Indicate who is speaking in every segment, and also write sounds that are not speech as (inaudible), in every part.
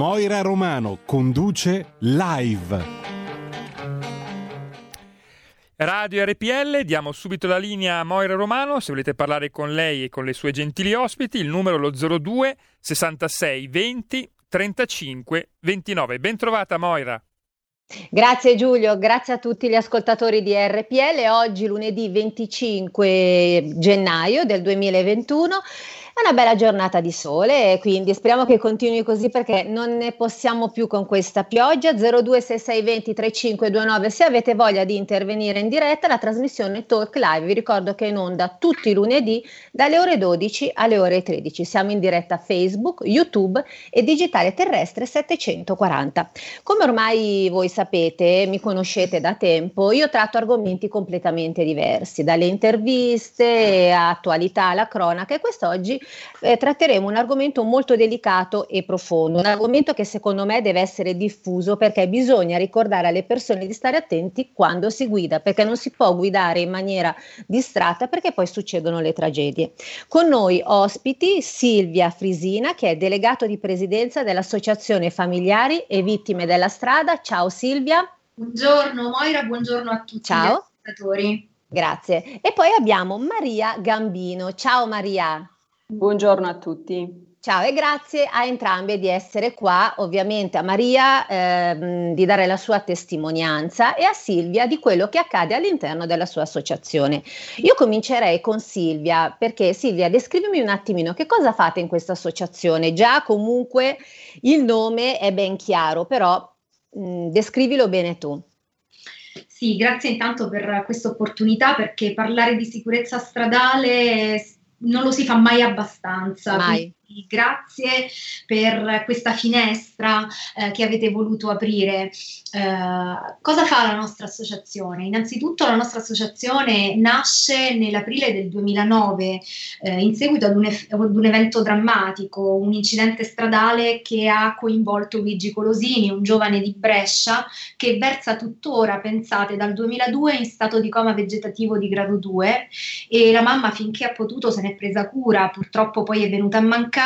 Speaker 1: Moira Romano conduce live.
Speaker 2: Radio RPL, diamo subito la linea a Moira Romano, se volete parlare con lei e con le sue gentili ospiti, il numero è lo 02 66 20 35 29. Bentrovata Moira.
Speaker 3: Grazie Giulio, grazie a tutti gli ascoltatori di RPL. Oggi lunedì 25 gennaio del 2021 una bella giornata di sole, quindi speriamo che continui così perché non ne possiamo più con questa pioggia. 026620 3529 se avete voglia di intervenire in diretta, la trasmissione Talk Live, vi ricordo che è in onda tutti i lunedì dalle ore 12 alle ore 13. Siamo in diretta Facebook, YouTube e digitale terrestre 740. Come ormai voi sapete, mi conoscete da tempo, io tratto argomenti completamente diversi, dalle interviste a attualità alla cronaca e quest'oggi eh, tratteremo un argomento molto delicato e profondo, un argomento che secondo me deve essere diffuso perché bisogna ricordare alle persone di stare attenti quando si guida, perché non si può guidare in maniera distratta perché poi succedono le tragedie. Con noi ospiti Silvia Frisina che è delegato di presidenza dell'Associazione Familiari e Vittime della Strada. Ciao Silvia.
Speaker 4: Buongiorno Moira, buongiorno a tutti
Speaker 3: Ciao.
Speaker 4: gli ascoltatori.
Speaker 3: Grazie. E poi abbiamo Maria Gambino. Ciao Maria.
Speaker 5: Buongiorno a tutti.
Speaker 3: Ciao e grazie a entrambe di essere qua, ovviamente a Maria ehm, di dare la sua testimonianza e a Silvia di quello che accade all'interno della sua associazione. Io comincerei con Silvia perché Silvia descrivimi un attimino che cosa fate in questa associazione. Già comunque il nome è ben chiaro, però mh, descrivilo bene tu.
Speaker 4: Sì, grazie intanto per questa opportunità perché parlare di sicurezza stradale non lo si fa mai abbastanza.
Speaker 3: Mai.
Speaker 4: Grazie per questa finestra eh, che avete voluto aprire. Eh, cosa fa la nostra associazione? Innanzitutto la nostra associazione nasce nell'aprile del 2009 eh, in seguito ad un, ad un, evento drammatico, un incidente stradale che ha coinvolto Luigi Colosini, un giovane di Brescia che versa tuttora, pensate, dal 2002 in stato di coma vegetativo di grado 2 e la mamma finché ha potuto se n'è presa cura, purtroppo poi è venuta a mancare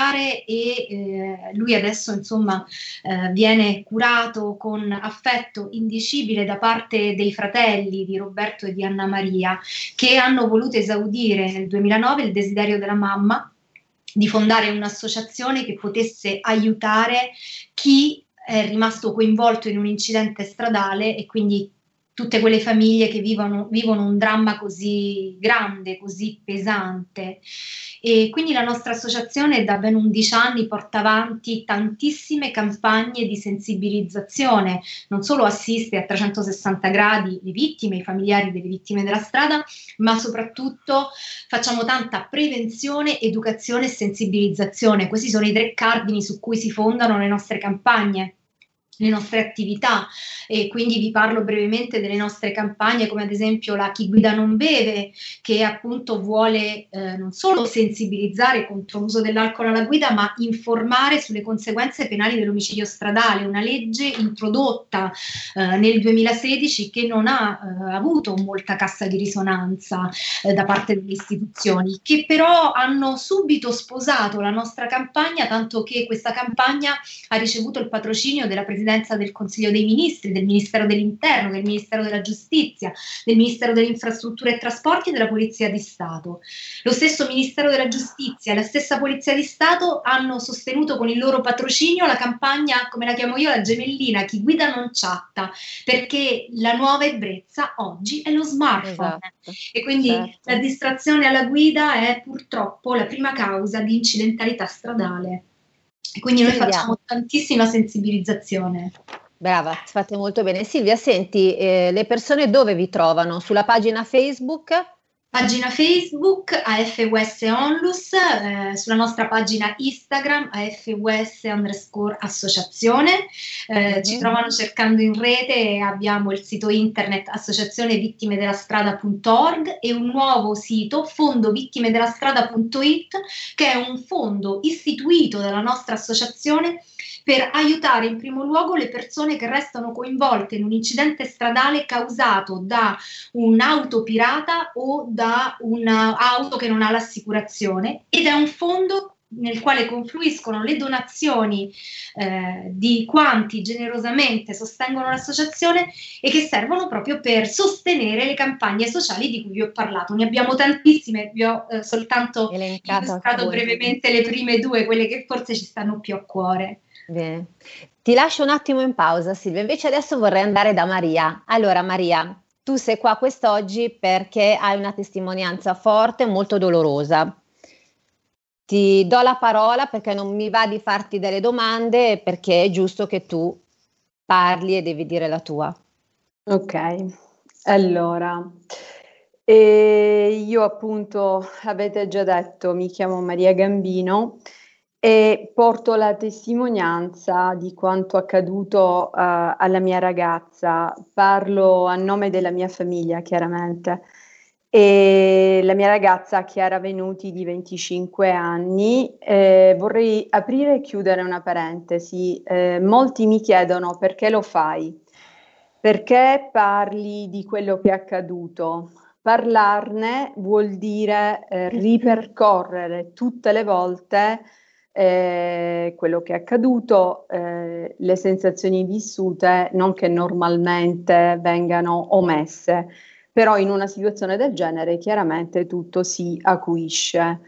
Speaker 4: e eh, lui adesso insomma eh, viene curato con affetto indicibile da parte dei fratelli di Roberto e di Anna Maria che hanno voluto esaudire nel 2009 il desiderio della mamma di fondare un'associazione che potesse aiutare chi è rimasto coinvolto in un incidente stradale e quindi tutte quelle famiglie che vivono, vivono, un dramma così grande, così pesante. E quindi la nostra associazione da ben 11 anni porta avanti tantissime campagne di sensibilizzazione, non solo assiste a 360 gradi le vittime, i familiari delle vittime della strada, ma soprattutto facciamo tanta prevenzione, educazione e sensibilizzazione. Questi sono i tre cardini su cui si fondano le nostre campagne le nostre attività. E quindi vi parlo brevemente delle nostre campagne come ad esempio la Chi guida non beve che appunto vuole eh, non solo sensibilizzare contro l'uso dell'alcol alla guida ma informare sulle conseguenze penali dell'omicidio stradale, una legge introdotta eh, nel 2016 che non ha eh, avuto molta cassa di risonanza eh, da parte delle istituzioni che però hanno subito sposato la nostra campagna tanto che questa campagna ha ricevuto il patrocinio della Presidenza presidenza del Consiglio dei Ministri, del Ministero dell'Interno, del Ministero della Giustizia, del Ministero delle Infrastrutture e Trasporti e della Polizia di Stato. Lo stesso Ministero della Giustizia e la stessa Polizia di Stato hanno sostenuto con il loro patrocinio la campagna, come la chiamo io, la gemellina, chi guida non chatta, perché la nuova ebbrezza oggi è lo smartphone. Esatto, e quindi certo. la distrazione alla guida è purtroppo la prima causa di incidentalità stradale. Quindi noi Silvia. facciamo tantissima sensibilizzazione.
Speaker 3: Brava, fate molto bene. Silvia, senti, eh, le persone dove vi trovano? Sulla pagina Facebook?
Speaker 4: Pagina Facebook AFUS Onlus, eh, sulla nostra pagina Instagram AFUS underscore associazione, eh, ci mhm. trovano cercando in rete abbiamo il sito internet associazionevittimedelastrada.org e un nuovo sito fondovittimedelastrada.it che è un fondo istituito dalla nostra associazione per aiutare in primo luogo le persone che restano coinvolte in un incidente stradale causato da un'auto pirata o da un'auto che non ha l'assicurazione ed è un fondo nel quale confluiscono le donazioni eh, di quanti generosamente sostengono l'associazione e che servono proprio per sostenere le campagne sociali di cui vi ho parlato. Ne abbiamo tantissime, vi ho eh, soltanto illustrato brevemente le prime due, quelle che forse ci stanno più a cuore.
Speaker 3: Bene. Ti lascio un attimo in pausa, Silvia. Invece adesso vorrei andare da Maria. Allora, Maria, tu sei qua quest'oggi perché hai una testimonianza forte e molto dolorosa. Ti do la parola perché non mi va di farti delle domande, perché è giusto che tu parli e devi dire la tua.
Speaker 5: Ok, allora, eh, io appunto avete già detto, mi chiamo Maria Gambino e porto la testimonianza di quanto accaduto uh, alla mia ragazza. Parlo a nome della mia famiglia, chiaramente. E la mia ragazza Chiara Venuti di 25 anni, eh, vorrei aprire e chiudere una parentesi. Eh, molti mi chiedono perché lo fai, perché parli di quello che è accaduto. Parlarne vuol dire eh, ripercorrere tutte le volte eh, quello che è accaduto, eh, le sensazioni vissute, non che normalmente vengano omesse, però in una situazione del genere chiaramente tutto si acuisce.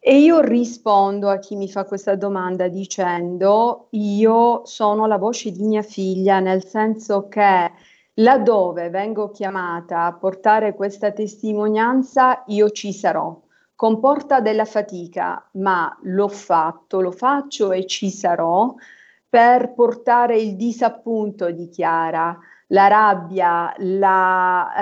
Speaker 5: E io rispondo a chi mi fa questa domanda dicendo io sono la voce di mia figlia, nel senso che laddove vengo chiamata a portare questa testimonianza, io ci sarò comporta della fatica, ma l'ho fatto, lo faccio e ci sarò per portare il disappunto di Chiara, la rabbia, la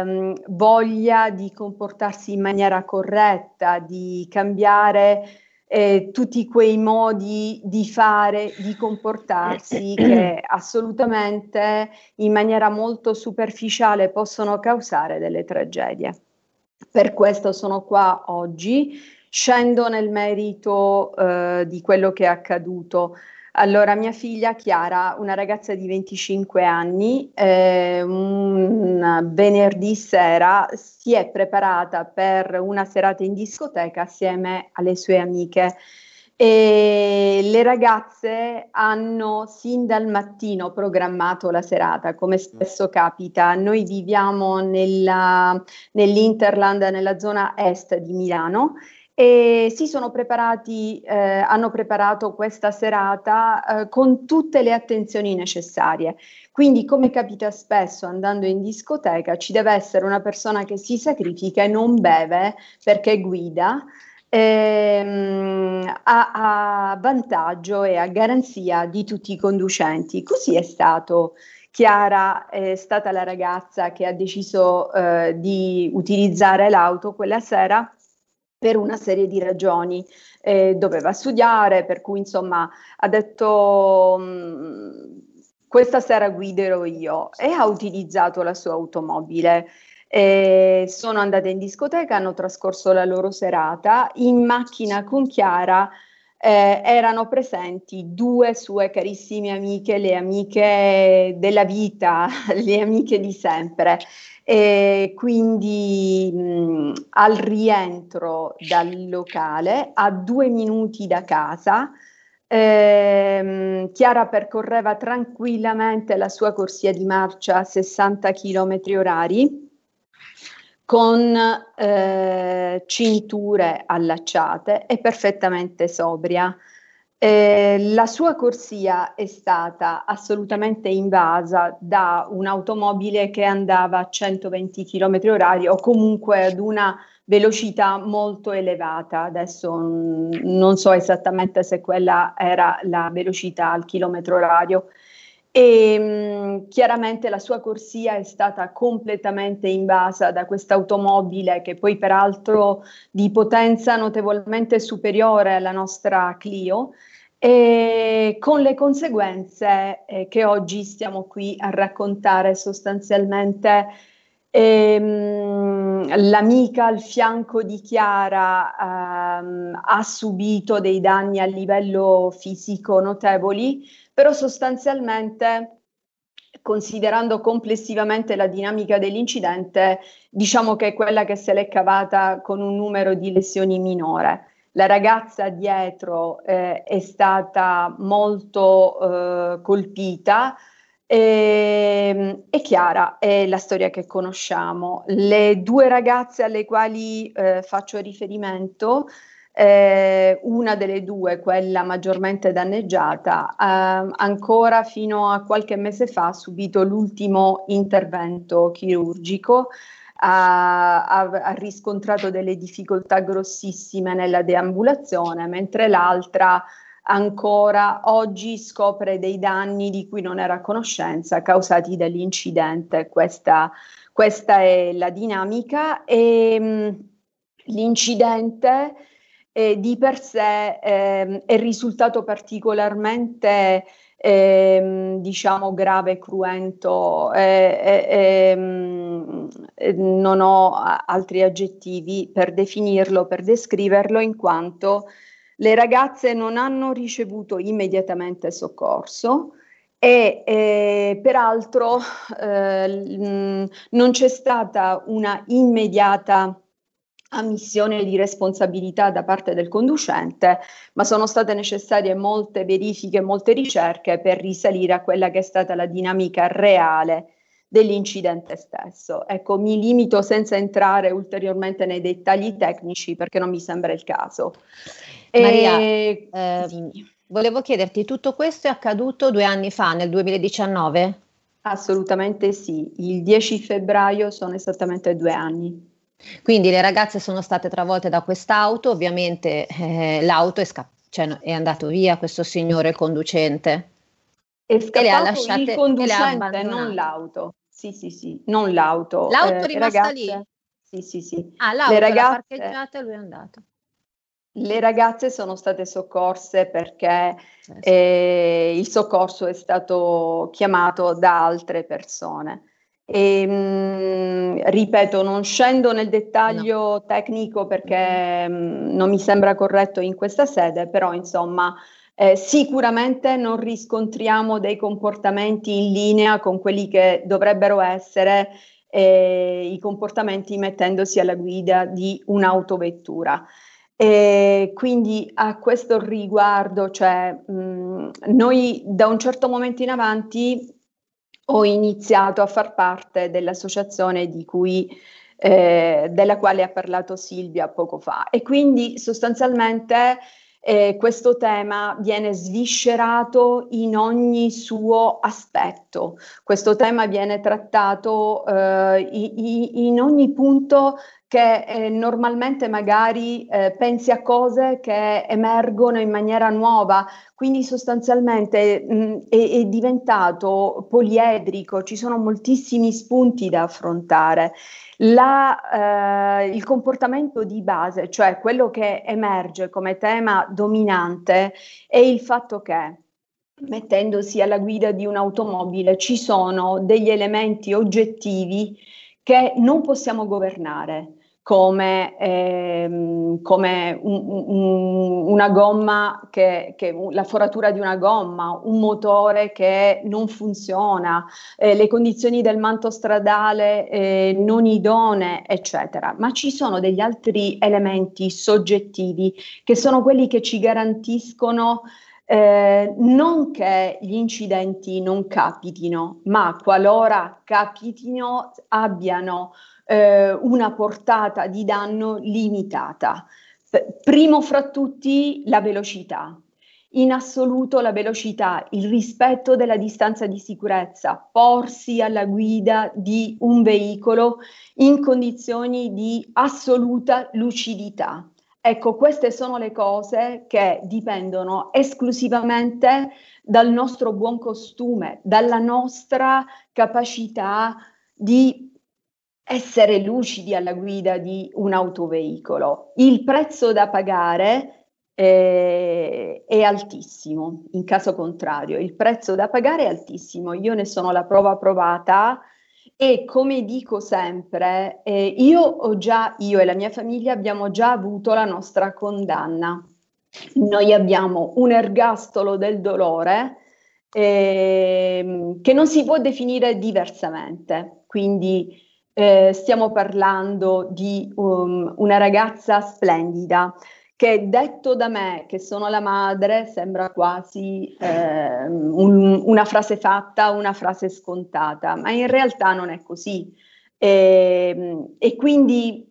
Speaker 5: ehm, voglia di comportarsi in maniera corretta, di cambiare eh, tutti quei modi di fare, di comportarsi che (clears throat) assolutamente in maniera molto superficiale possono causare delle tragedie. Per questo sono qua oggi, scendo nel merito eh, di quello che è accaduto. Allora, mia figlia Chiara, una ragazza di 25 anni, eh, un venerdì sera si è preparata per una serata in discoteca assieme alle sue amiche e le ragazze hanno sin dal mattino programmato la serata, come spesso capita. Noi viviamo nella, nell'Interland, nella zona est di Milano e si sono preparati, eh, hanno preparato questa serata eh, con tutte le attenzioni necessarie. Quindi, come capita spesso andando in discoteca, ci deve essere una persona che si sacrifica e non beve perché guida ehm, a, a, vantaggio e a garanzia di tutti i conducenti. Così è stato. Chiara è stata la ragazza che ha deciso eh, di utilizzare l'auto quella sera per una serie di ragioni. Eh, doveva studiare, per cui insomma ha detto mm, questa sera guiderò io e ha utilizzato la sua automobile. Eh, sono andate in discoteca, hanno trascorso la loro serata. In macchina con Chiara eh, erano presenti due sue carissime amiche, le amiche della vita, (laughs) le amiche di sempre. E quindi mh, al rientro dal locale, a due minuti da casa, ehm, Chiara percorreva tranquillamente la sua corsia di marcia a 60 km orari con eh, cinture allacciate e perfettamente sobria. Eh, la sua corsia è stata assolutamente invasa da un'automobile che andava a 120 km orari o comunque ad una velocità molto elevata. Adesso non so esattamente se quella era la velocità al chilometro orario e mh, chiaramente la sua corsia è stata completamente invasa da questa automobile che poi peraltro di potenza notevolmente superiore alla nostra Clio e con le conseguenze eh, che oggi stiamo qui a raccontare sostanzialmente ehm, l'amica al fianco di Chiara ehm, ha subito dei danni a livello fisico notevoli però sostanzialmente considerando complessivamente la dinamica dell'incidente, diciamo che è quella che se l'è cavata con un numero di lesioni minore. La ragazza dietro eh, è stata molto eh, colpita. E, è chiara, è la storia che conosciamo. Le due ragazze alle quali eh, faccio riferimento eh, una delle due, quella maggiormente danneggiata, eh, ancora fino a qualche mese fa ha subito l'ultimo intervento chirurgico, ha, ha, ha riscontrato delle difficoltà grossissime nella deambulazione, mentre l'altra ancora oggi scopre dei danni di cui non era a conoscenza causati dall'incidente. Questa, questa è la dinamica e mh, l'incidente eh, di per sé eh, è risultato particolarmente eh, diciamo grave e cruento ehm, non ho altri aggettivi per definirlo, per descriverlo in quanto le ragazze non hanno ricevuto immediatamente soccorso e eh, peraltro eh, non c'è stata una immediata ammissione di responsabilità da parte del conducente, ma sono state necessarie molte verifiche, molte ricerche per risalire a quella che è stata la dinamica reale dell'incidente stesso. Ecco, mi limito senza entrare ulteriormente nei dettagli tecnici perché non mi sembra il caso.
Speaker 3: Maria, e... eh, volevo chiederti, tutto questo è accaduto due anni fa, nel 2019?
Speaker 5: Assolutamente sì, il 10 febbraio sono esattamente due anni.
Speaker 3: Quindi le ragazze sono state travolte da quest'auto, ovviamente eh, l'auto è, sca- cioè, è, andato via questo signore conducente.
Speaker 5: È scappato lasciate, il conducente, non l'auto. Sì, sì, sì, non l'auto.
Speaker 3: L'auto eh, è rimasta ragazze, lì?
Speaker 5: Sì, sì, sì.
Speaker 3: Ah, l'auto le ragazze, parcheggiata e lui è andato.
Speaker 5: Le ragazze sono state soccorse perché eh, il soccorso è stato chiamato da altre persone. E, mh, mm, ripeto, non scendo nel dettaglio no. tecnico perché mh, mm, non mi sembra corretto in questa sede, però insomma eh, sicuramente non riscontriamo dei comportamenti in linea con quelli che dovrebbero essere eh, i comportamenti mettendosi alla guida di un'autovettura. E quindi a questo riguardo, cioè, mh, mm, noi da un certo momento in avanti ho iniziato a far parte dell'associazione di cui, eh, della quale ha parlato Silvia poco fa. E quindi sostanzialmente eh, questo tema viene sviscerato in ogni suo aspetto, questo tema viene trattato eh, in ogni punto che eh, normalmente magari eh, pensi a cose che emergono in maniera nuova, quindi sostanzialmente mh, è, è, diventato poliedrico, ci sono moltissimi spunti da affrontare. La, eh, il comportamento di base, cioè quello che emerge come tema dominante, è il fatto che mettendosi alla guida di un'automobile ci sono degli elementi oggettivi che non possiamo governare come, ehm, come un, un, una gomma che, che, la foratura di una gomma, un motore che non funziona, eh, le condizioni del manto stradale eh, non idonee, eccetera. Ma ci sono degli altri elementi soggettivi che sono quelli che ci garantiscono eh, non che gli incidenti non capitino, ma qualora capitino abbiano eh, una portata di danno limitata. Primo fra tutti la velocità. In assoluto la velocità, il rispetto della distanza di sicurezza, porsi alla guida di un veicolo in condizioni di assoluta lucidità. Ecco, queste sono le cose che dipendono esclusivamente dal nostro buon costume, dalla nostra capacità di essere lucidi alla guida di un autoveicolo. Il prezzo da pagare è, è altissimo, in caso contrario, il prezzo da pagare è altissimo. Io ne sono la prova provata e come dico sempre, eh, io ho già, io e la mia famiglia abbiamo già avuto la nostra condanna. Noi abbiamo un ergastolo del dolore eh, che non si può definire diversamente, quindi eh, stiamo parlando di um, una ragazza splendida che detto da me, che sono la madre, sembra quasi eh, un, una frase fatta, una frase scontata, ma in realtà non è così. E, ehm, e quindi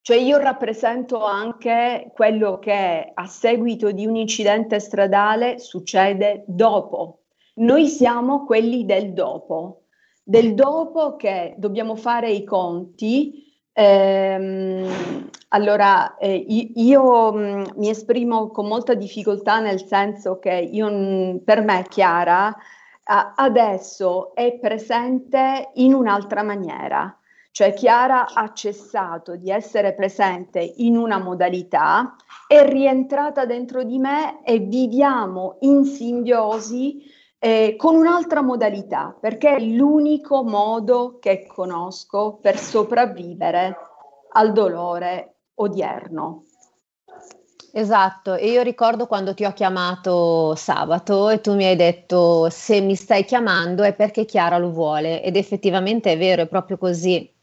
Speaker 5: cioè io rappresento anche quello che a seguito di un incidente stradale succede dopo. Noi siamo quelli del dopo, del dopo che dobbiamo fare i conti Ehm, allora, eh, io mh, mm, mi esprimo con molta difficoltà nel senso che io, mh, mm, per me Chiara a, adesso è presente in un'altra maniera. Cioè Chiara ha cessato di essere presente in una modalità, è rientrata dentro di me e viviamo in simbiosi eh, con un'altra modalità, perché è l'unico modo che conosco per sopravvivere al dolore odierno.
Speaker 3: Esatto, e io ricordo quando ti ho chiamato sabato e tu mi hai detto se mi stai chiamando è perché Chiara lo vuole ed effettivamente è vero, è proprio così.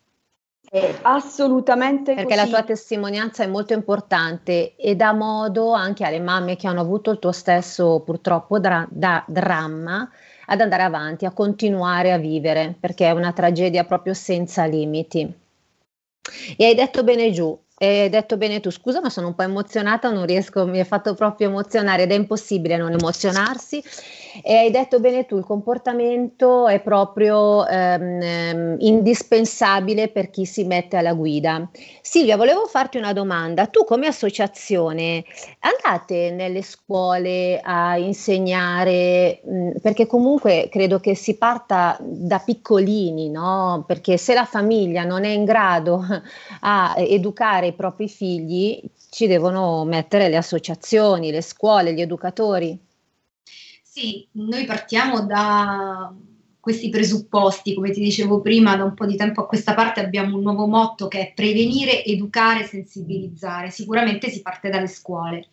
Speaker 5: È assolutamente
Speaker 3: Perché
Speaker 5: così.
Speaker 3: la tua testimonianza è molto importante e dà modo anche alle mamme che hanno avuto il tuo stesso purtroppo dra- da- dramma ad andare avanti, a continuare a vivere, perché è una tragedia proprio senza limiti. E hai detto bene giù, hai detto bene tu, scusa ma sono un po' emozionata, non riesco, mi hai fatto proprio emozionare ed è impossibile non emozionarsi. E hai detto bene tu, il comportamento è proprio ehm, ehm, indispensabile per chi si mette alla guida. Silvia, volevo farti una domanda. Tu come associazione andate nelle scuole a insegnare, mh, perché comunque credo che si parta da piccolini, no? Perché se la famiglia non è in grado (laughs) a educare i propri figli, ci devono mettere le associazioni, le scuole, gli educatori.
Speaker 4: Sì, noi partiamo da questi presupposti, come ti dicevo prima, da un po' di tempo a questa parte abbiamo un nuovo motto che è prevenire, educare, sensibilizzare. Sicuramente si parte dalle scuole.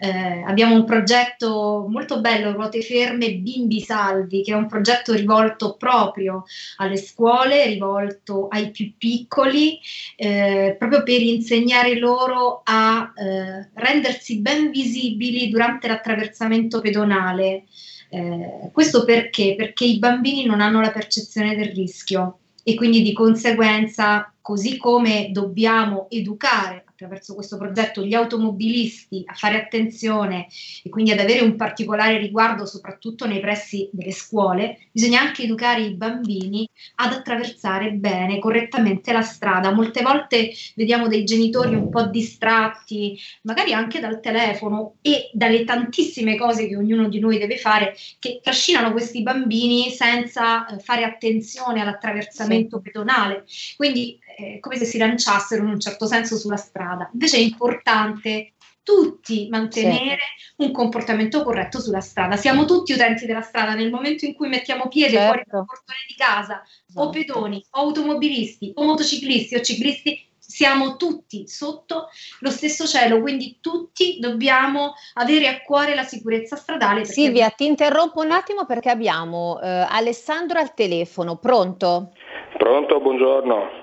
Speaker 4: Eh, abbiamo un progetto molto bello, Ruote Ferme Bimbi Salvi, che è un progetto rivolto proprio alle scuole, rivolto ai più piccoli, eh, proprio per insegnare loro a eh, rendersi ben visibili durante l'attraversamento pedonale. Eh, questo perché? Perché i bambini non hanno la percezione del rischio e quindi di conseguenza, così come dobbiamo educare attraverso questo progetto gli automobilisti a fare attenzione e quindi ad avere un particolare riguardo soprattutto nei pressi delle scuole, bisogna anche educare i bambini ad attraversare bene, correttamente la strada. Molte volte vediamo dei genitori un po' distratti, magari anche dal telefono e dalle tantissime cose che ognuno di noi deve fare, che trascinano questi bambini senza eh, fare attenzione all'attraversamento sì. pedonale. Quindi eh, come se si lanciassero in un certo senso sulla strada. Invece è importante tutti mantenere sì. un comportamento corretto sulla strada. Siamo tutti utenti della strada nel momento in cui mettiamo piede certo. fuori dal portone di casa, esatto. o pedoni, o automobilisti, o motociclisti, o ciclisti, siamo tutti sotto lo stesso cielo, quindi tutti dobbiamo avere a cuore la sicurezza stradale.
Speaker 3: Silvia, ti interrompo un attimo perché abbiamo eh, Alessandro al telefono, pronto?
Speaker 6: Pronto, buongiorno.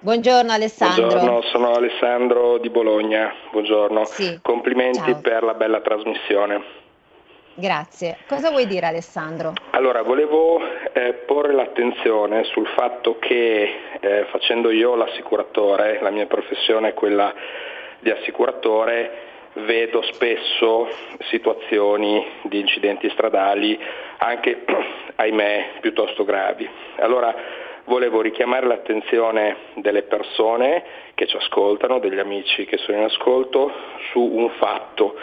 Speaker 3: Buongiorno Alessandro.
Speaker 6: Buongiorno, sono Alessandro di Bologna. Buongiorno. Sì. Complimenti Ciao. per la bella trasmissione.
Speaker 3: Grazie. Cosa vuoi dire Alessandro?
Speaker 6: Allora, volevo eh, porre l'attenzione sul fatto che eh, facendo io l'assicuratore, la mia professione è quella di assicuratore, vedo spesso situazioni di incidenti stradali anche, (clears throat) ahimè, piuttosto gravi. Allora, volevo richiamare l'attenzione delle persone che ci ascoltano, degli amici che sono in ascolto, su un fatto.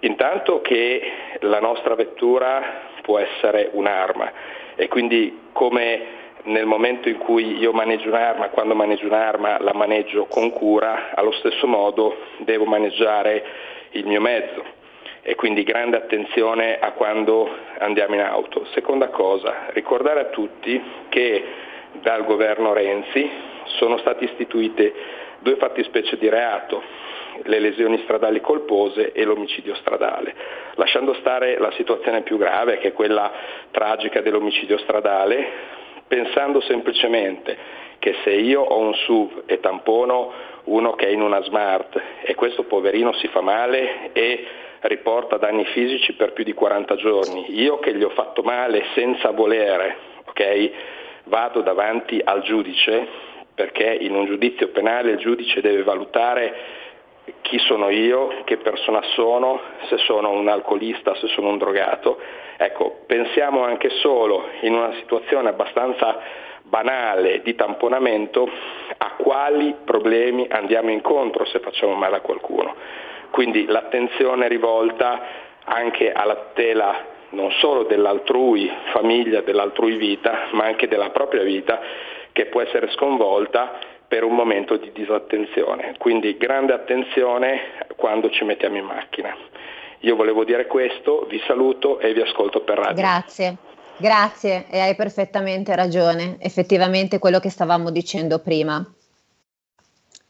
Speaker 6: Intanto che la nostra vettura può essere un'arma e quindi come nel momento in cui io maneggio un'arma, quando maneggio un'arma la maneggio con cura, allo stesso modo devo maneggiare il mio mezzo e quindi grande attenzione a quando andiamo in auto. Seconda cosa, ricordare a tutti che dal governo Renzi sono state istituite due fattispecie di reato, le lesioni stradali colpose e l'omicidio stradale, lasciando stare la situazione più grave che è quella tragica dell'omicidio stradale, pensando semplicemente che se io ho un SUV e tampono uno che è in una smart e questo poverino si fa male e riporta danni fisici per più di 40 giorni, io che gli ho fatto male senza volere, okay, vado davanti al giudice perché in un giudizio penale il giudice deve valutare chi sono io, che persona sono, se sono un alcolista, se sono un drogato. Ecco, pensiamo anche solo in una situazione abbastanza banale di tamponamento a quali problemi andiamo incontro se facciamo male a qualcuno. Quindi l'attenzione rivolta anche alla tutela non solo dell'altrui famiglia, dell'altrui vita, ma anche della propria vita che può essere sconvolta per un momento di disattenzione. Quindi grande attenzione quando ci mettiamo in macchina. Io volevo dire questo, vi saluto e vi ascolto per radio.
Speaker 3: Grazie. Grazie, e hai perfettamente ragione, effettivamente quello che stavamo dicendo prima.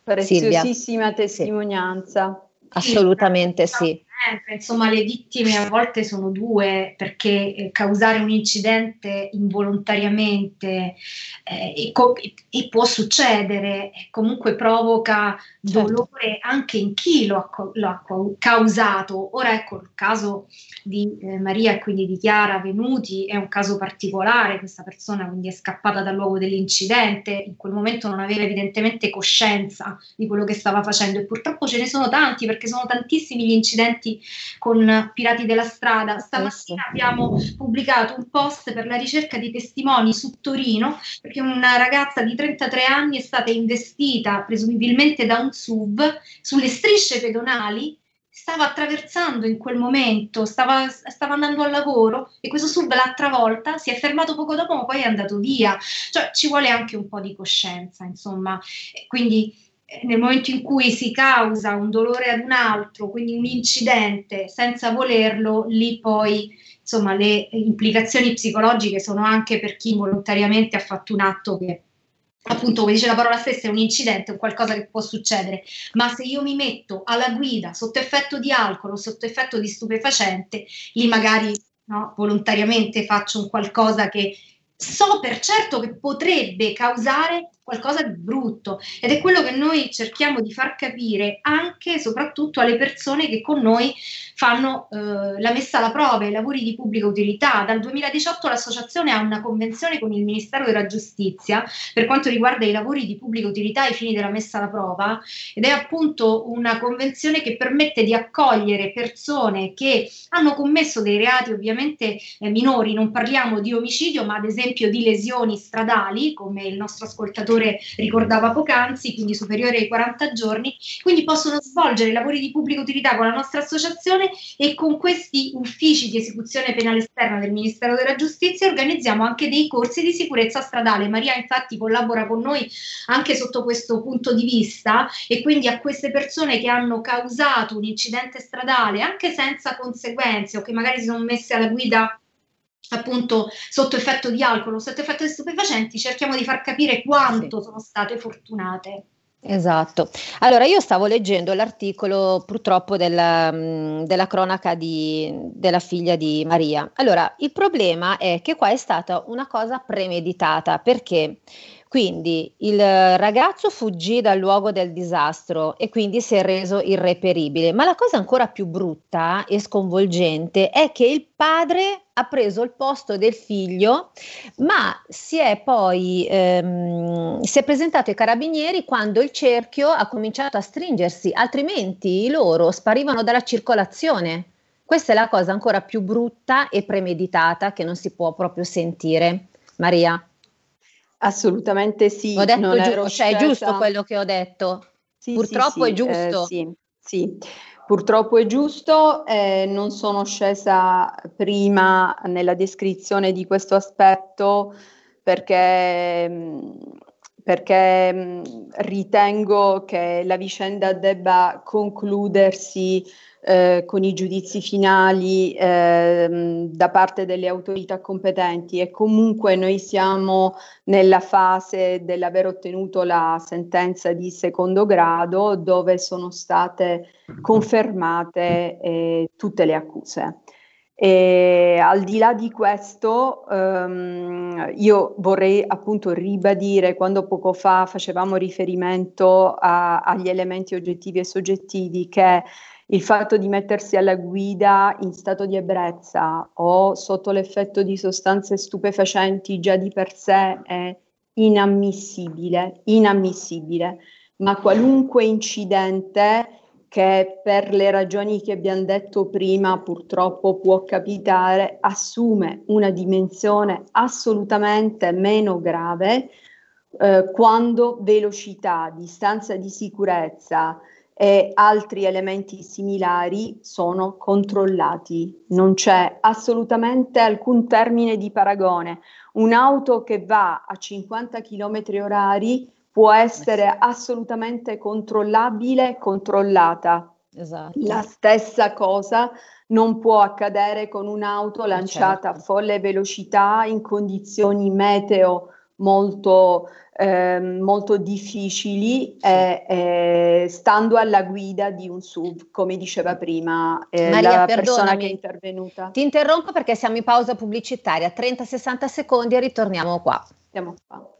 Speaker 5: Preziosissima Silvia. testimonianza.
Speaker 3: Sì. Assolutamente sì
Speaker 4: sempre, insomma le vittime a volte sono due perché eh, causare un incidente involontariamente eh, e, co- e, può succedere, comunque provoca certo. dolore anche in chi lo ha, lo ha, causato. Ora ecco il caso di eh, Maria e quindi di Chiara Venuti è un caso particolare, questa persona quindi è scappata dal luogo dell'incidente, in quel momento non aveva evidentemente coscienza di quello che stava facendo e purtroppo ce ne sono tanti perché sono tantissimi gli incidenti avanti con Pirati della Strada. Stamattina abbiamo pubblicato un post per la ricerca di testimoni su Torino perché una ragazza di 33 anni è stata investita presumibilmente da un SUV sulle strisce pedonali stava attraversando in quel momento, stava, stava, andando al lavoro e questo sub l'ha travolta, si è fermato poco dopo ma poi è andato via. Cioè ci vuole anche un po' di coscienza, insomma. Quindi nel momento in cui si causa un dolore ad un altro, quindi un incidente senza volerlo, lì poi insomma le implicazioni psicologiche sono anche per chi volontariamente ha fatto un atto che appunto come dice la parola stessa è un incidente, è qualcosa che può succedere, ma se io mi metto alla guida sotto effetto di alcol o sotto effetto di stupefacente, lì magari no, volontariamente faccio un qualcosa che so per certo che potrebbe causare qualcosa di brutto ed è quello che noi cerchiamo di far capire anche e soprattutto alle persone che con noi fanno eh, la messa alla prova, i lavori di pubblica utilità. Dal 2018 l'associazione ha una convenzione con il Ministero della Giustizia per quanto riguarda i lavori di pubblica utilità ai fini della messa alla prova ed è appunto una convenzione che permette di accogliere persone che hanno commesso dei reati ovviamente eh, minori, non parliamo di omicidio ma ad esempio di lesioni stradali come il nostro ascoltatore superiore ricordava poc'anzi, quindi superiore ai 40 giorni, quindi possono svolgere lavori di pubblica utilità con la nostra associazione e con questi uffici di esecuzione penale esterna del Ministero della Giustizia organizziamo anche dei corsi di sicurezza stradale. Maria infatti collabora con noi anche sotto questo punto di vista e quindi a queste persone che hanno causato un incidente stradale anche senza conseguenze o che magari si sono messe alla guida appunto sotto effetto di alcol sotto effetto di stupefacenti, cerchiamo di far capire quanto sì. sono state fortunate.
Speaker 3: Esatto. Allora, io stavo leggendo l'articolo purtroppo della, mm, della cronaca di, della figlia di Maria. Allora, il problema è che qua è stata una cosa premeditata perché quindi il ragazzo fuggì dal luogo del disastro e quindi si è reso irreperibile. Ma la cosa ancora più brutta e sconvolgente è che il padre ha preso il posto del figlio, ma si è poi ehm, si è presentato ai carabinieri quando il cerchio ha cominciato a stringersi, altrimenti loro sparivano dalla circolazione. Questa è la cosa ancora più brutta e premeditata che non si può proprio sentire. Maria.
Speaker 5: Assolutamente sì.
Speaker 3: Ho detto giusto, cioè è giusto quello che ho detto.
Speaker 5: Sì,
Speaker 3: Purtroppo
Speaker 5: sì,
Speaker 3: è giusto.
Speaker 5: Eh, sì, sì. Purtroppo è giusto, eh, non sono scesa prima nella descrizione di questo aspetto perché, mm, perché mm, ritengo che la vicenda debba concludersi eh, con i giudizi finali eh, da parte delle autorità competenti e comunque noi siamo nella fase dell'aver ottenuto la sentenza di secondo grado dove sono state confermate eh, tutte le accuse. E al di là di questo, ehm, io vorrei appunto ribadire quando poco fa facevamo riferimento a, agli elementi oggettivi e soggettivi che il fatto di mettersi alla guida in stato di ebbrezza o sotto l'effetto di sostanze stupefacenti già di per sé è inammissibile, inammissibile, ma qualunque incidente che per le ragioni che abbiamo detto prima purtroppo può capitare, assume una dimensione assolutamente meno grave eh, quando velocità, distanza di sicurezza, e altri elementi similari sono controllati. Non c'è assolutamente alcun termine di paragone. Un'auto che va a 50 km orari può essere assolutamente controllabile e controllata. Esatto. La stessa cosa non può accadere con un'auto lanciata certo. a folle velocità in condizioni meteo molto eh, molto difficili eh, eh, stando alla guida di un SUV, come diceva prima eh, Maria, la persona che è intervenuta.
Speaker 3: Ti interrompo perché siamo in pausa pubblicitaria, 30-60 secondi e ritorniamo qua. Siamo qua.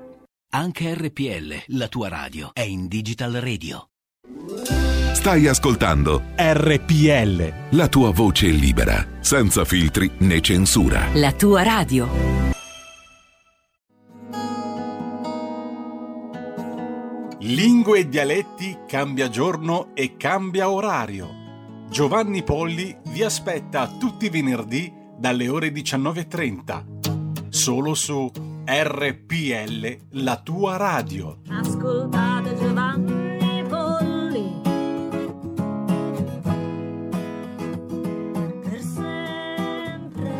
Speaker 7: Anche RPL, la tua radio, è in Digital Radio.
Speaker 8: Stai ascoltando
Speaker 1: RPL.
Speaker 8: La tua voce libera, senza filtri né censura.
Speaker 9: La tua radio.
Speaker 1: Lingue e dialetti cambia giorno e cambia orario. Giovanni Polli vi aspetta tutti i venerdì dalle ore 19.30. Solo su RPL, la tua radio.
Speaker 10: Ascoltate Giovanni Polli. Per sempre.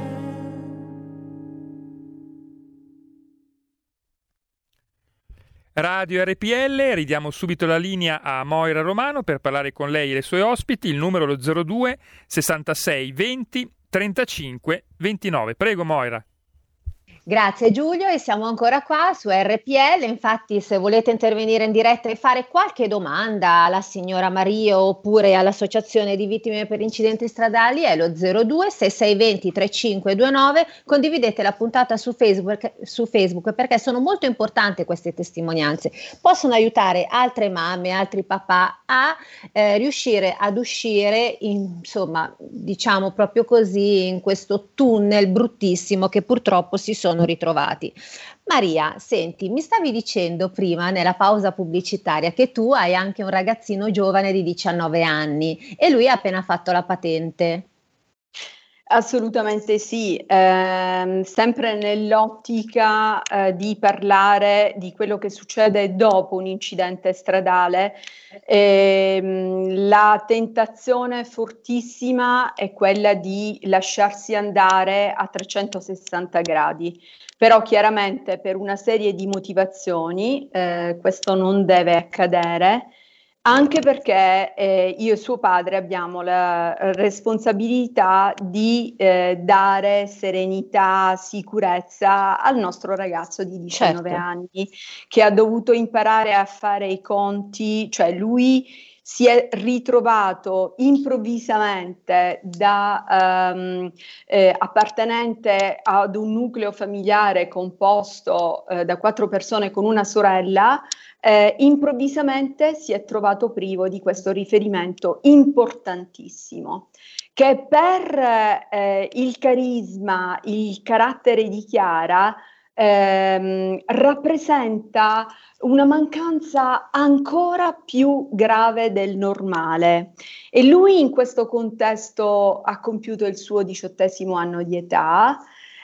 Speaker 2: Radio RPL, ridiamo subito la linea a Moira Romano per parlare con lei e le sue ospiti. Il numero è lo 02 66 20 35 29. Prego Moira.
Speaker 3: Grazie Giulio e siamo ancora qua su RPL, infatti se volete intervenire in diretta e fare qualche domanda alla signora Mario oppure all'Associazione di Vittime per Incidenti Stradali è lo 02 6620 3529, condividete la puntata su Facebook, su Facebook perché sono molto importanti queste testimonianze, possono aiutare altre mamme, altri papà a eh, riuscire ad uscire, in, insomma diciamo proprio così, in questo tunnel bruttissimo che purtroppo si sono sono ritrovati. Maria, senti, mi stavi dicendo prima nella pausa pubblicitaria che tu hai anche un ragazzino giovane di 19 anni e lui ha appena fatto la patente.
Speaker 5: Assolutamente sì, ehm, sempre nell'ottica eh, di parlare di quello che succede dopo un incidente stradale, ehm, la tentazione fortissima è quella di lasciarsi andare a 360 gradi, però chiaramente per una serie di motivazioni eh, questo non deve accadere anche perché eh, io e suo padre abbiamo la responsabilità di eh, dare serenità, sicurezza al nostro ragazzo di 19
Speaker 3: Certo.
Speaker 5: anni che ha dovuto imparare a fare i conti, cioè lui si è ritrovato improvvisamente da ehm, eh, appartenente ad un nucleo familiare composto eh, da quattro persone con una sorella eh, improvvisamente si è trovato privo di questo riferimento importantissimo che per eh, il carisma, il carattere di Chiara ehm, rappresenta una mancanza ancora più grave del normale e lui in questo contesto ha compiuto il suo diciottesimo anno di età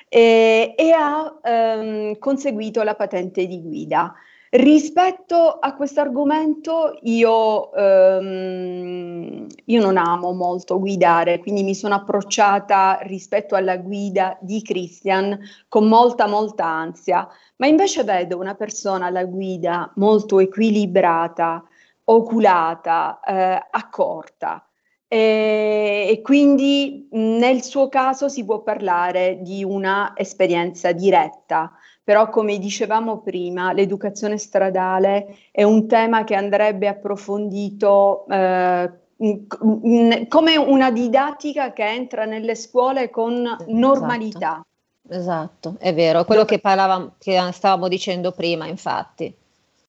Speaker 5: eh, e ha ehm, conseguito la patente di guida. Rispetto a questo argomento io, ehm, io non amo molto guidare, quindi mi sono approcciata rispetto alla guida di Christian con molta, molta ansia, ma invece vedo una persona alla guida molto equilibrata, oculata, eh, accorta. E, e quindi nel suo caso si può parlare di una esperienza diretta, però come dicevamo prima, l'educazione stradale è un tema che andrebbe approfondito eh, come una didattica che entra nelle scuole con normalità.
Speaker 3: Esatto, è vero, quello che parlavamo, che stavamo dicendo prima, infatti.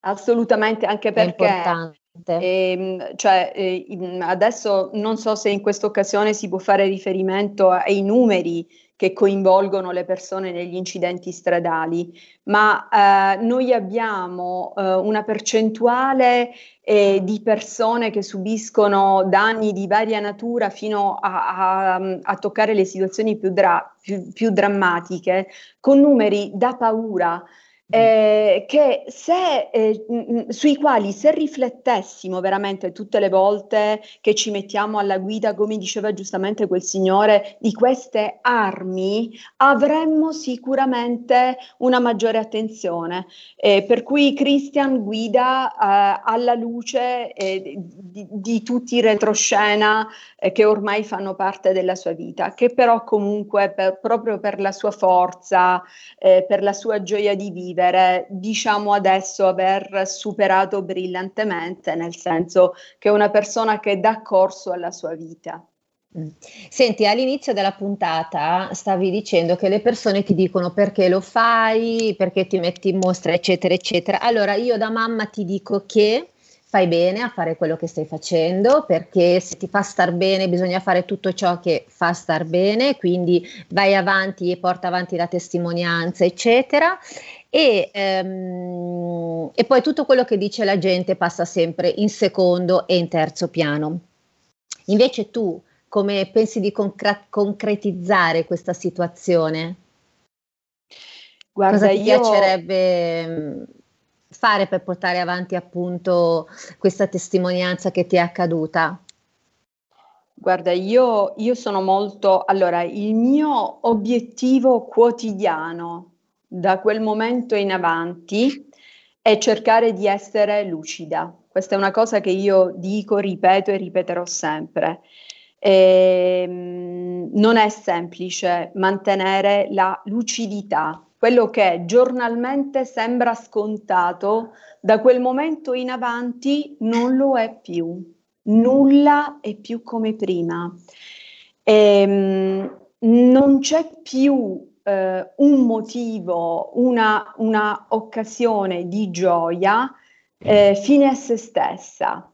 Speaker 5: Assolutamente, anche
Speaker 3: È
Speaker 5: perché
Speaker 3: importante.
Speaker 5: ehm, cioè, eh, adesso non so se in questa occasione si può fare riferimento ai numeri che coinvolgono le persone negli incidenti stradali, ma eh, noi abbiamo eh, una percentuale eh, di persone che subiscono danni di varia natura fino a, a- a toccare le situazioni più, dra- più- più drammatiche, con numeri da paura. Eh, che se, eh, mh, sui quali se riflettessimo veramente tutte le volte che ci mettiamo alla guida, come diceva giustamente quel signore, di queste armi, avremmo sicuramente una maggiore attenzione. Eh, per cui Christian guida eh, alla luce eh, di, di tutti i retroscena eh, che ormai fanno parte della sua vita, che però comunque per- proprio per la sua forza, per la sua gioia di vivere, diciamo adesso aver superato brillantemente, nel senso che è una persona che dà corso alla sua vita.
Speaker 3: Mm. Senti, all'inizio della puntata stavi dicendo che le persone ti dicono perché lo fai, perché ti metti in mostra, eccetera, eccetera. Allora io da mamma ti dico che fai bene a fare quello che stai facendo, perché se ti fa star bene bisogna fare tutto ciò che fa star bene, quindi vai avanti e porta avanti la testimonianza, eccetera. E, ehm, e poi tutto quello che dice la gente passa sempre in secondo e in terzo piano. Invece tu come pensi di concra- concretizzare questa situazione?
Speaker 5: Guarda,
Speaker 3: Cosa ti
Speaker 5: io-
Speaker 3: piacerebbe mm, fare per portare avanti appunto questa testimonianza che ti è accaduta?
Speaker 5: Guarda, io, io sono molto... Allora, il mio obiettivo quotidiano da quel momento in avanti è cercare di essere lucida. Questa è una cosa che io dico, ripeto e ripeterò sempre. Ehm, non è semplice mantenere la lucidità, quello che giornalmente sembra scontato, da quel momento in avanti non lo è più. Nulla è più come prima. Ehm, non c'è più eh, un motivo, una, una occasione di gioia eh, fine a se stessa.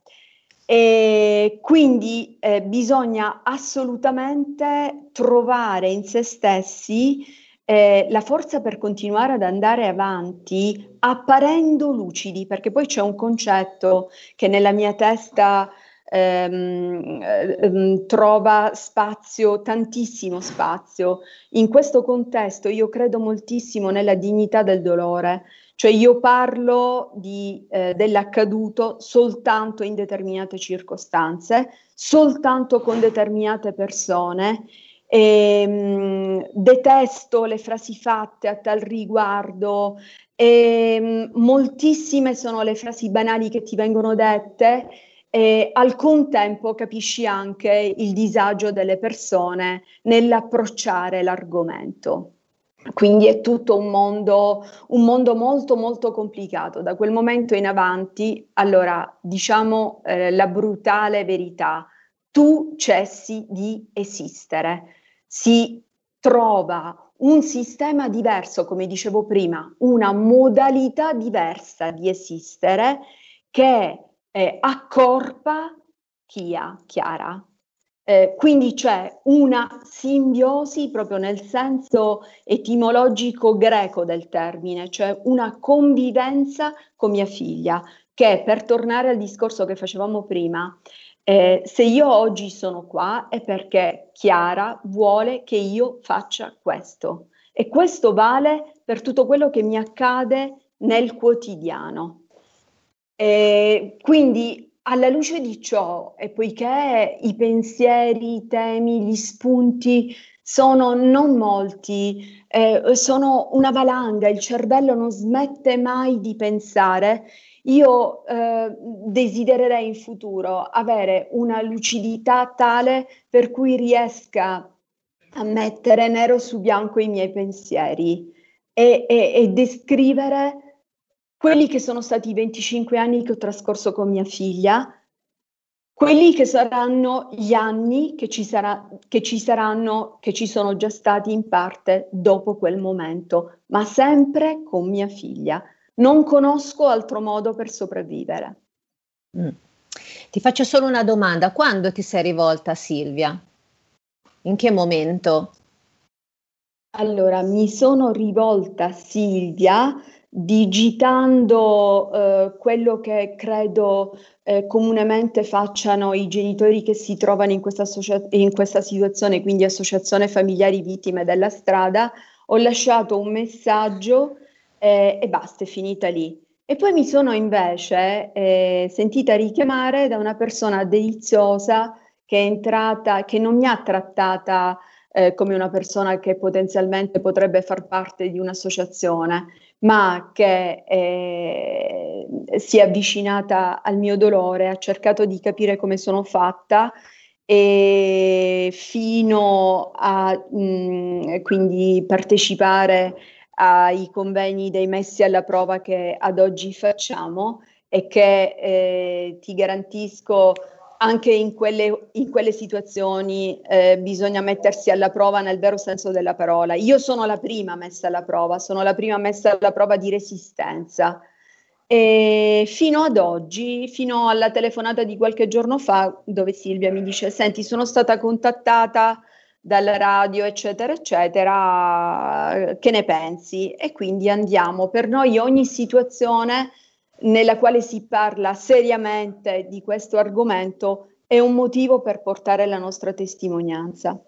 Speaker 5: E quindi eh, bisogna assolutamente trovare in se stessi eh, la forza per continuare ad andare avanti apparendo lucidi, perché poi c'è un concetto che nella mia testa ehm, ehm, trova spazio, tantissimo spazio. In questo contesto io credo moltissimo nella dignità del dolore, cioè io parlo di, eh, dell'accaduto soltanto in determinate circostanze, soltanto con determinate persone. E, mh, detesto le frasi fatte a tal riguardo e mh, moltissime sono le frasi banali che ti vengono dette e al contempo capisci anche il disagio delle persone nell'approcciare l'argomento. Quindi è tutto un mondo, un mondo molto molto complicato. Da quel momento in avanti, allora diciamo eh, la brutale verità, tu cessi di esistere. Si trova un sistema diverso, come dicevo prima, una modalità diversa di esistere che eh, accorpa Chia, Chiara. Eh, quindi c'è una simbiosi proprio nel senso etimologico greco del termine, cioè una convivenza con mia figlia, che per tornare al discorso che facevamo prima, eh, se io oggi sono qua è perché Chiara vuole che io faccia questo e questo vale per tutto quello che mi accade nel quotidiano. E quindi alla luce di ciò, e poiché i pensieri, i temi, gli spunti sono non molti, eh, sono una valanga, il cervello non smette mai di pensare, io eh, desidererei in futuro avere una lucidità tale per cui riesca a mettere nero su bianco i miei pensieri e, e, e descrivere quelli che sono stati i 25 anni che ho trascorso con mia figlia, quelli che saranno gli anni che ci, sarà, che ci saranno, che ci sono già stati in parte dopo quel momento, ma sempre con mia figlia. Non conosco altro modo per sopravvivere.
Speaker 3: Mm. Ti faccio solo una domanda, quando ti sei rivolta a Silvia? In che momento?
Speaker 5: Allora, mi sono rivolta a Silvia digitando eh, quello che credo eh, comunemente facciano i genitori che si trovano in questa, associa- in questa situazione, quindi associazione familiari vittime della strada, ho lasciato un messaggio eh, e basta, è finita lì. E poi mi sono invece eh, sentita richiamare da una persona deliziosa che è entrata, che non mi ha trattata eh, come una persona che potenzialmente potrebbe far parte di un'associazione, ma che eh, si è avvicinata al mio dolore, ha cercato di capire come sono fatta e fino a mh, mm, quindi partecipare ai convegni dei messi alla prova che ad oggi facciamo e che eh, ti garantisco anche in quelle, in quelle situazioni eh, bisogna mettersi alla prova nel vero senso della parola. Io sono la prima messa alla prova, sono la prima messa alla prova di resistenza. E fino ad oggi, fino alla telefonata di qualche giorno fa, dove Silvia mi dice: Senti, sono stata contattata dalla radio, eccetera, eccetera, che ne pensi? E quindi andiamo. Per noi ogni situazione nella quale si parla seriamente di questo argomento è un motivo per portare la nostra testimonianza.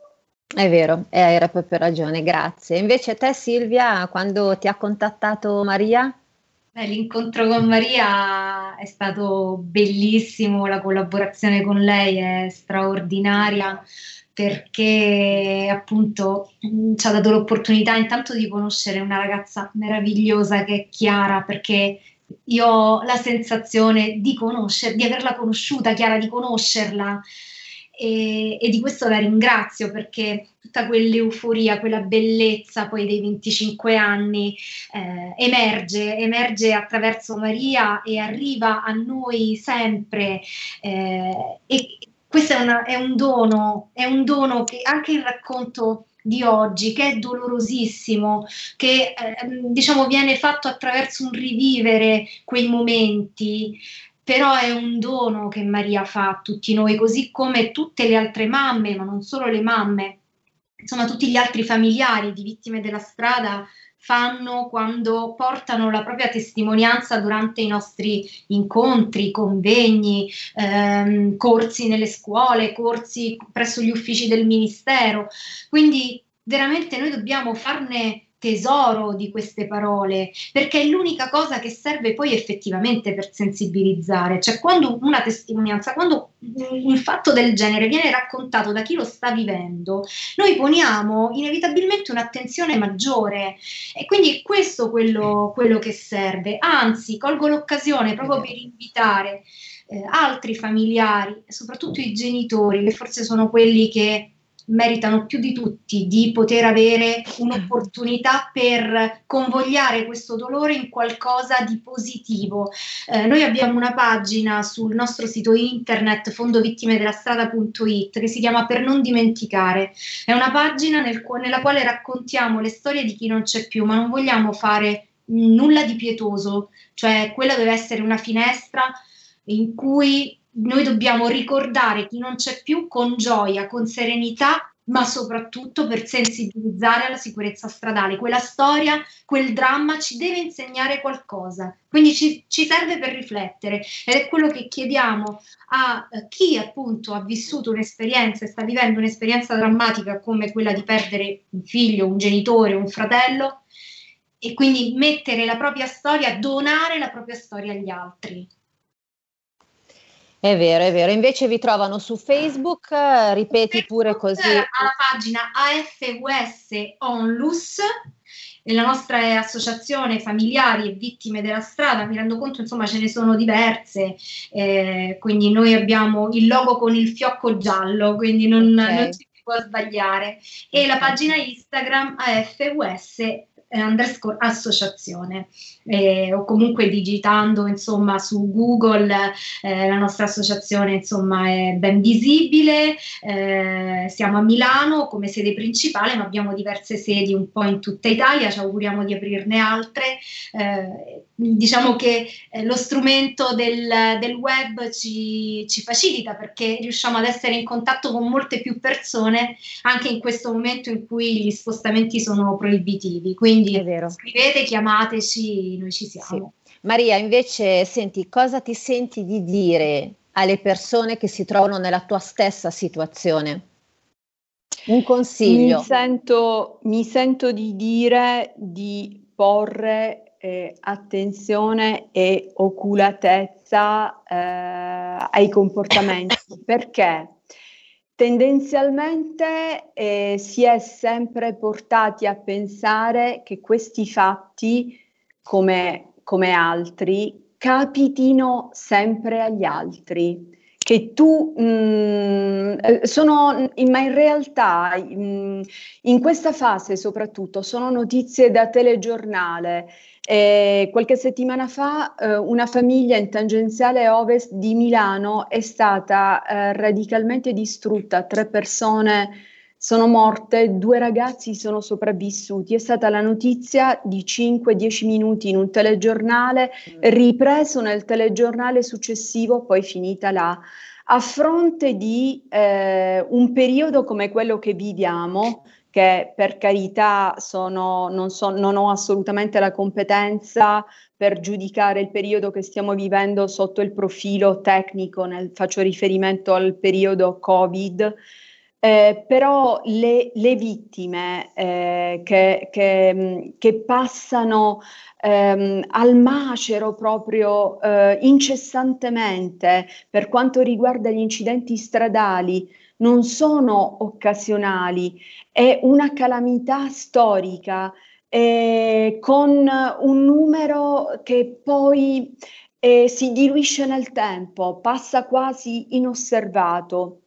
Speaker 3: È vero, hai proprio ragione, grazie. Invece te Silvia, quando ti ha contattato Maria?
Speaker 4: Beh, l'incontro con Maria è stato bellissimo, la collaborazione con lei è straordinaria perché appunto ci ha dato l'opportunità intanto di conoscere una ragazza meravigliosa che è Chiara, perché io ho la sensazione di conoscere, di averla conosciuta, Chiara, di conoscerla. E, e, di questo la ringrazio perché tutta quell'euforia, quella bellezza poi dei 25 anni eh, emerge, emerge attraverso Maria e arriva a noi sempre. Eh, e questo è, una, è, un dono, è un dono che anche il racconto di oggi, che è dolorosissimo, che eh, diciamo viene fatto attraverso un rivivere quei momenti, però è un dono che Maria fa a tutti noi, così come tutte le altre mamme, ma non solo le mamme, insomma tutti gli altri familiari di vittime della strada fanno quando portano la propria testimonianza durante i nostri incontri, convegni, ehm, corsi nelle scuole, corsi presso gli uffici del Ministero. Quindi veramente noi dobbiamo farne tesoro di queste parole, perché è l'unica cosa che serve poi effettivamente per sensibilizzare. Cioè, quando una testimonianza, quando un fatto del genere viene raccontato da chi lo sta vivendo, noi poniamo inevitabilmente un'attenzione maggiore e quindi questo è quello, quello che serve. Anzi, colgo l'occasione proprio per invitare eh, altri familiari, soprattutto i genitori, che forse sono quelli che meritano più di tutti di poter avere un'opportunità per convogliare questo dolore in qualcosa di positivo. Eh, noi abbiamo una pagina sul nostro sito internet fondovittimedelastrada.it che si chiama Per non dimenticare. È una pagina nel, nella quale raccontiamo le storie di chi non c'è più, ma non vogliamo fare nulla di pietoso, cioè quella deve essere una finestra in cui noi dobbiamo ricordare chi non c'è più con gioia, con serenità, ma soprattutto per sensibilizzare alla sicurezza stradale. Quella storia, quel dramma ci deve insegnare qualcosa, quindi ci, ci serve per riflettere ed è quello che chiediamo a eh, chi appunto ha vissuto un'esperienza e sta vivendo un'esperienza drammatica come quella di perdere un figlio, un genitore, un fratello e quindi mettere la propria storia, donare la propria storia agli altri.
Speaker 3: È vero, è vero. Invece vi trovano su Facebook, eh, ripeti pure così.
Speaker 4: Alla pagina AFUS Onlus, la nostra associazione familiari e vittime della strada, mi rendo conto, insomma, ce ne sono diverse, eh, quindi noi abbiamo il logo con il fiocco giallo, quindi non, okay. non si può sbagliare. E la pagina Instagram AFUS eh, underscore associazione eh, o comunque digitando insomma su Google eh, la nostra associazione insomma è ben visibile. Eh, siamo a Milano come sede principale ma abbiamo diverse sedi un po' in tutta Italia ci auguriamo di aprirne altre. Eh, diciamo che eh, lo strumento del, del web ci, ci, facilita perché riusciamo ad essere in contatto con molte più persone anche in questo momento in cui gli spostamenti sono proibitivi quindi scrivete chiamateci noi ci siamo.
Speaker 3: Sì. Maria, invece, senti, cosa ti senti di dire alle persone che si trovano nella tua stessa situazione? Un consiglio.
Speaker 5: Mi sento, mi sento di dire di porre eh, attenzione e oculatezza eh, ai comportamenti. (laughs) Perché? Tendenzialmente eh, si è sempre portati a pensare che questi fatti come, come altri, capitino sempre agli altri che tu mh, mm, eh, sono, ma in realtà mh, mm, in questa fase soprattutto sono notizie da telegiornale. Eh, qualche settimana fa eh, una famiglia in tangenziale ovest di Milano è stata eh, radicalmente distrutta, tre persone sono morte, due ragazzi sono sopravvissuti. È stata la notizia di 5-10 minuti in un telegiornale, ripreso nel telegiornale successivo, poi finita là. A fronte di eh, un periodo come quello che viviamo, che per carità sono, non, so, non ho assolutamente la competenza per giudicare il periodo che stiamo vivendo sotto il profilo tecnico, nel, faccio riferimento al periodo Covid, eh, però le, le vittime eh, che, che, che, passano ehm, al macero proprio eh, incessantemente per quanto riguarda gli incidenti stradali non sono occasionali, è una calamità storica eh, con un numero che poi eh, si diluisce nel tempo, passa quasi inosservato.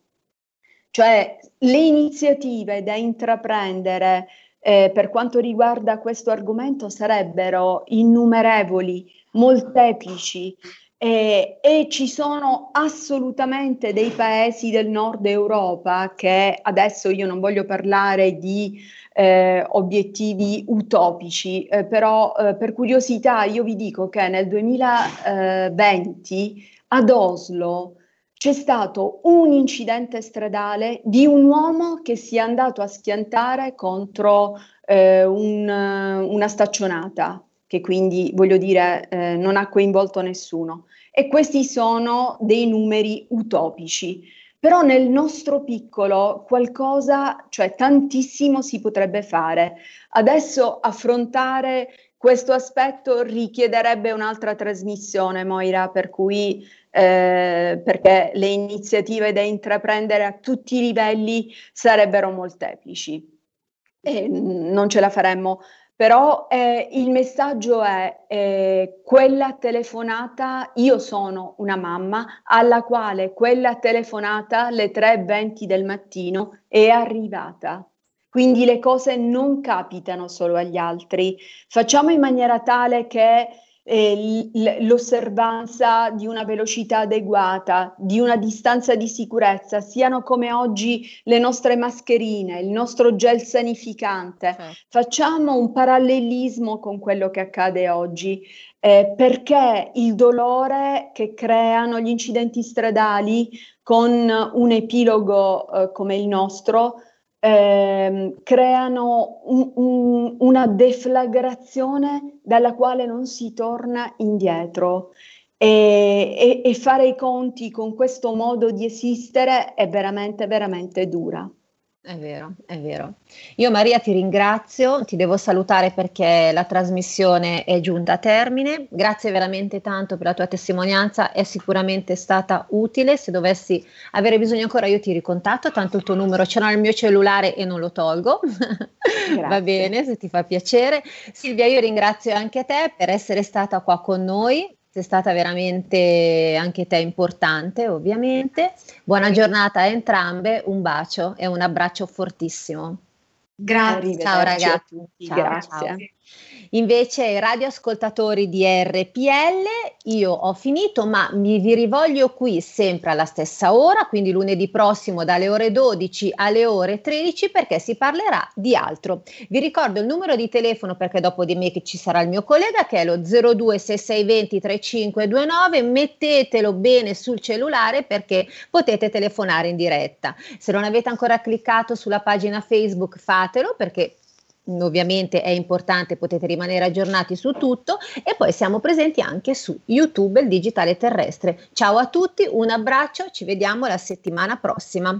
Speaker 5: Cioè le iniziative da intraprendere eh, per quanto riguarda questo argomento sarebbero innumerevoli, molteplici. Eh, e ci sono assolutamente dei paesi del nord Europa che adesso io non voglio parlare di eh, obiettivi utopici, eh, però eh, per curiosità io vi dico che nel 2020 ad Oslo c'è stato un incidente stradale di un uomo che si è andato a schiantare contro eh, un, una staccionata, che quindi, voglio dire, eh, non ha coinvolto nessuno. E questi sono dei numeri utopici. Però nel nostro piccolo qualcosa, cioè tantissimo si potrebbe fare. Adesso affrontare questo aspetto richiederebbe un'altra trasmissione, Moira, per cui eh, perché le iniziative da intraprendere a tutti i livelli sarebbero molteplici e non ce la faremmo. Però eh, il messaggio è eh, quella telefonata, io sono una mamma alla quale quella telefonata alle 3.20 del mattino è arrivata. Quindi le cose non capitano solo agli altri. Facciamo in maniera tale che eh, l'osservanza di una velocità adeguata, di una distanza di sicurezza, siano come oggi le nostre mascherine, il nostro gel sanificante. Certo. Facciamo un parallelismo con quello che accade oggi, eh, perché il dolore che creano gli incidenti stradali con un epilogo eh, come il nostro eh, creano un, un, una deflagrazione dalla quale non si torna indietro. E, e, e fare i conti con questo modo di esistere è veramente, veramente dura.
Speaker 3: È vero, è vero. Io Maria ti ringrazio, ti devo salutare perché la trasmissione è giunta a termine. Grazie veramente tanto per la tua testimonianza, è sicuramente stata utile. Se dovessi avere bisogno ancora io ti ricontatto, tanto il tuo numero c'è nel mio cellulare e non lo tolgo. (laughs) Va bene, se ti fa piacere. Silvia, io ringrazio anche te per essere stata qua con noi sei stata veramente anche te importante, ovviamente. Buona giornata a entrambe, un bacio e un abbraccio fortissimo.
Speaker 4: Grazie.
Speaker 3: Ciao ragazzi.
Speaker 5: Ciao, Grazie. Ciao.
Speaker 3: Invece, radioascoltatori di RPL, io ho finito, ma mi vi rivoglio qui sempre alla stessa ora, quindi lunedì prossimo dalle ore 12 alle ore 13, perché si parlerà di altro. Vi ricordo il numero di telefono perché dopo di me ci sarà il mio collega, che è lo 026620 3529. Mettetelo bene sul cellulare perché potete telefonare in diretta. Se non avete ancora cliccato sulla pagina Facebook, fatelo perché ovviamente è importante, potete rimanere aggiornati su tutto e poi siamo presenti anche su YouTube, il digitale terrestre. Ciao a tutti, un abbraccio, ci vediamo la settimana prossima.